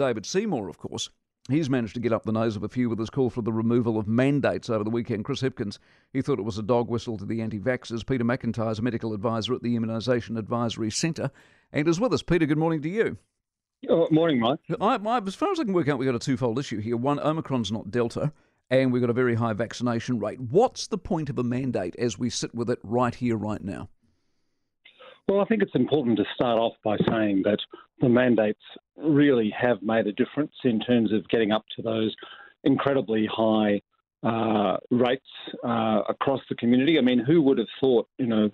David Seymour, of course, He's managed to get up the nose of a few with his call for the removal of mandates over the weekend. Chris Hipkins, he thought it was a dog whistle to the anti vaxxers. Peter McIntyre is a medical advisor at the Immunisation Advisory Centre and is with us. Peter, good morning to you. Oh, morning, Mike. I, I, as far as I can work out, we've got a twofold issue here. One, Omicron's not Delta, and we've got a very high vaccination rate. What's the point of a mandate as we sit with it right here, right now? Well, I think it's important to start off by saying that the mandates really have made a difference in terms of getting up to those incredibly high uh, rates uh, across the community. I mean, who would have thought, you know,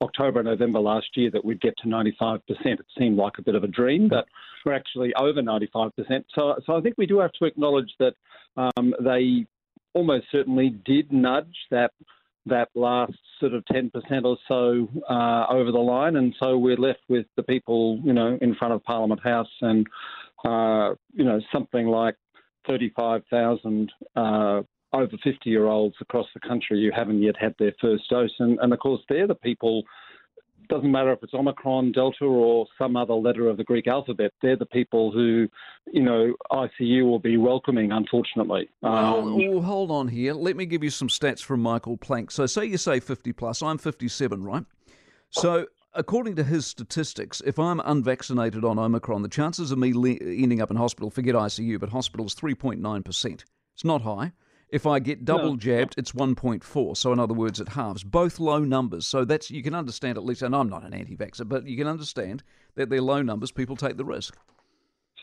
October November last year that we'd get to 95%? It seemed like a bit of a dream, but we're actually over 95%. So, so I think we do have to acknowledge that um, they almost certainly did nudge that that last sort of 10% or so uh, over the line. And so we're left with the people, you know, in front of Parliament House and, uh, you know, something like 35,000 uh, over 50 year olds across the country who haven't yet had their first dose. And, and of course, they're the people doesn't matter if it's Omicron, Delta, or some other letter of the Greek alphabet. They're the people who, you know, ICU will be welcoming, unfortunately. Um, well, hold on here. Let me give you some stats from Michael Plank. So, say you say 50 plus, I'm 57, right? So, according to his statistics, if I'm unvaccinated on Omicron, the chances of me le- ending up in hospital, forget ICU, but hospital is 3.9%. It's not high. If I get double no. jabbed, it's 1.4. So in other words, it halves. Both low numbers. So that's you can understand at least, and I'm not an anti-vaxxer, but you can understand that they're low numbers. People take the risk.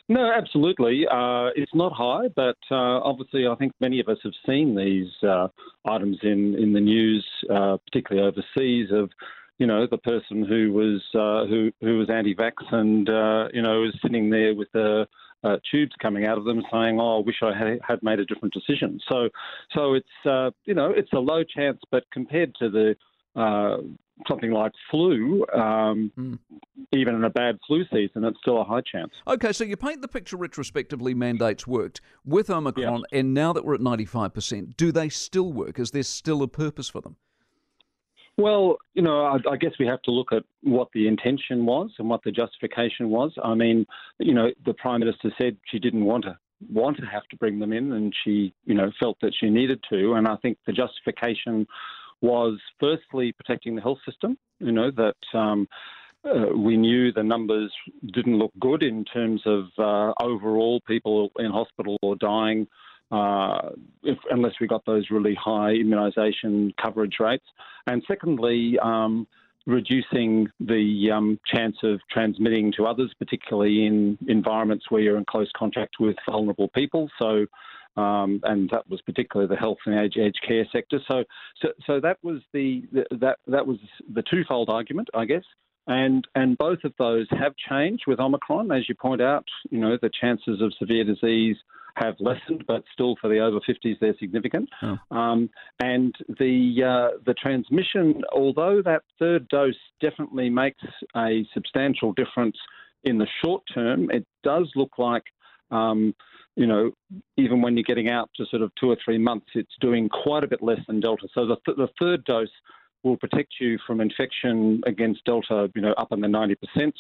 No, absolutely. Uh, it's not high, but uh, obviously, I think many of us have seen these uh, items in in the news, uh, particularly overseas, of you know the person who was uh, who who was anti-vax and uh, you know was sitting there with the uh, tubes coming out of them, saying, "Oh, I wish I had, had made a different decision." So, so it's uh, you know it's a low chance, but compared to the uh, something like flu, um, mm. even in a bad flu season, it's still a high chance. Okay, so you paint the picture retrospectively. Mandates worked with Omicron, and now that we're at ninety-five percent, do they still work? Is there still a purpose for them? Well, you know, I, I, guess we have to look at what the intention was and what the justification was. I mean, you know, the prime minister said she didn't want to want to have to bring them in, and she, you know, felt that she needed to. And I think the justification was firstly protecting the health system. You know that. Um, uh, we knew the numbers didn't look good in terms of uh, overall people in hospital or dying uh, if, unless we got those really high immunisation coverage rates. And secondly, um, reducing the um, chance of transmitting to others, particularly in environments where you're in close contact with vulnerable people. So, um, and that was particularly the health and aged, aged care sector. So, so, so that was the, the that that was the twofold argument, I guess. And and both of those have changed with Omicron, as you point out. You know, the chances of severe disease have lessened, but still for the over 50s they're significant. Oh. Um, and the uh, the transmission, although that third dose definitely makes a substantial difference in the short term, it does look like. Um, you know, even when you're getting out to sort of two or three months, it's doing quite a bit less than Delta. So the, th- the third dose will protect you from infection against Delta, you know, up in the 90%.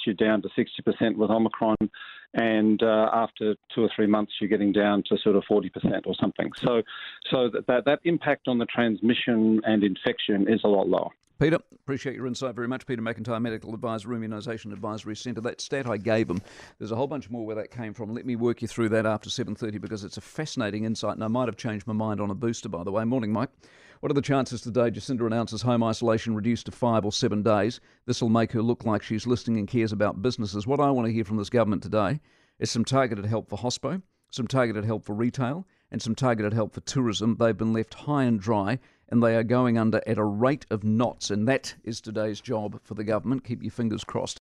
You're down to 60% with Omicron. And uh, after two or three months, you're getting down to sort of 40% or something. So, so that, that, that impact on the transmission and infection is a lot lower. Peter, appreciate your insight very much. Peter McIntyre, Medical Advisor, Immunisation Advisory Centre. That stat I gave him, there's a whole bunch more where that came from. Let me work you through that after 7.30 because it's a fascinating insight and I might have changed my mind on a booster, by the way. Morning, Mike. What are the chances today Jacinda announces home isolation reduced to five or seven days? This will make her look like she's listening and cares about businesses. What I want to hear from this government today is some targeted help for hospo, some targeted help for retail, and some targeted help for tourism. They've been left high and dry and they are going under at a rate of knots. And that is today's job for the government. Keep your fingers crossed.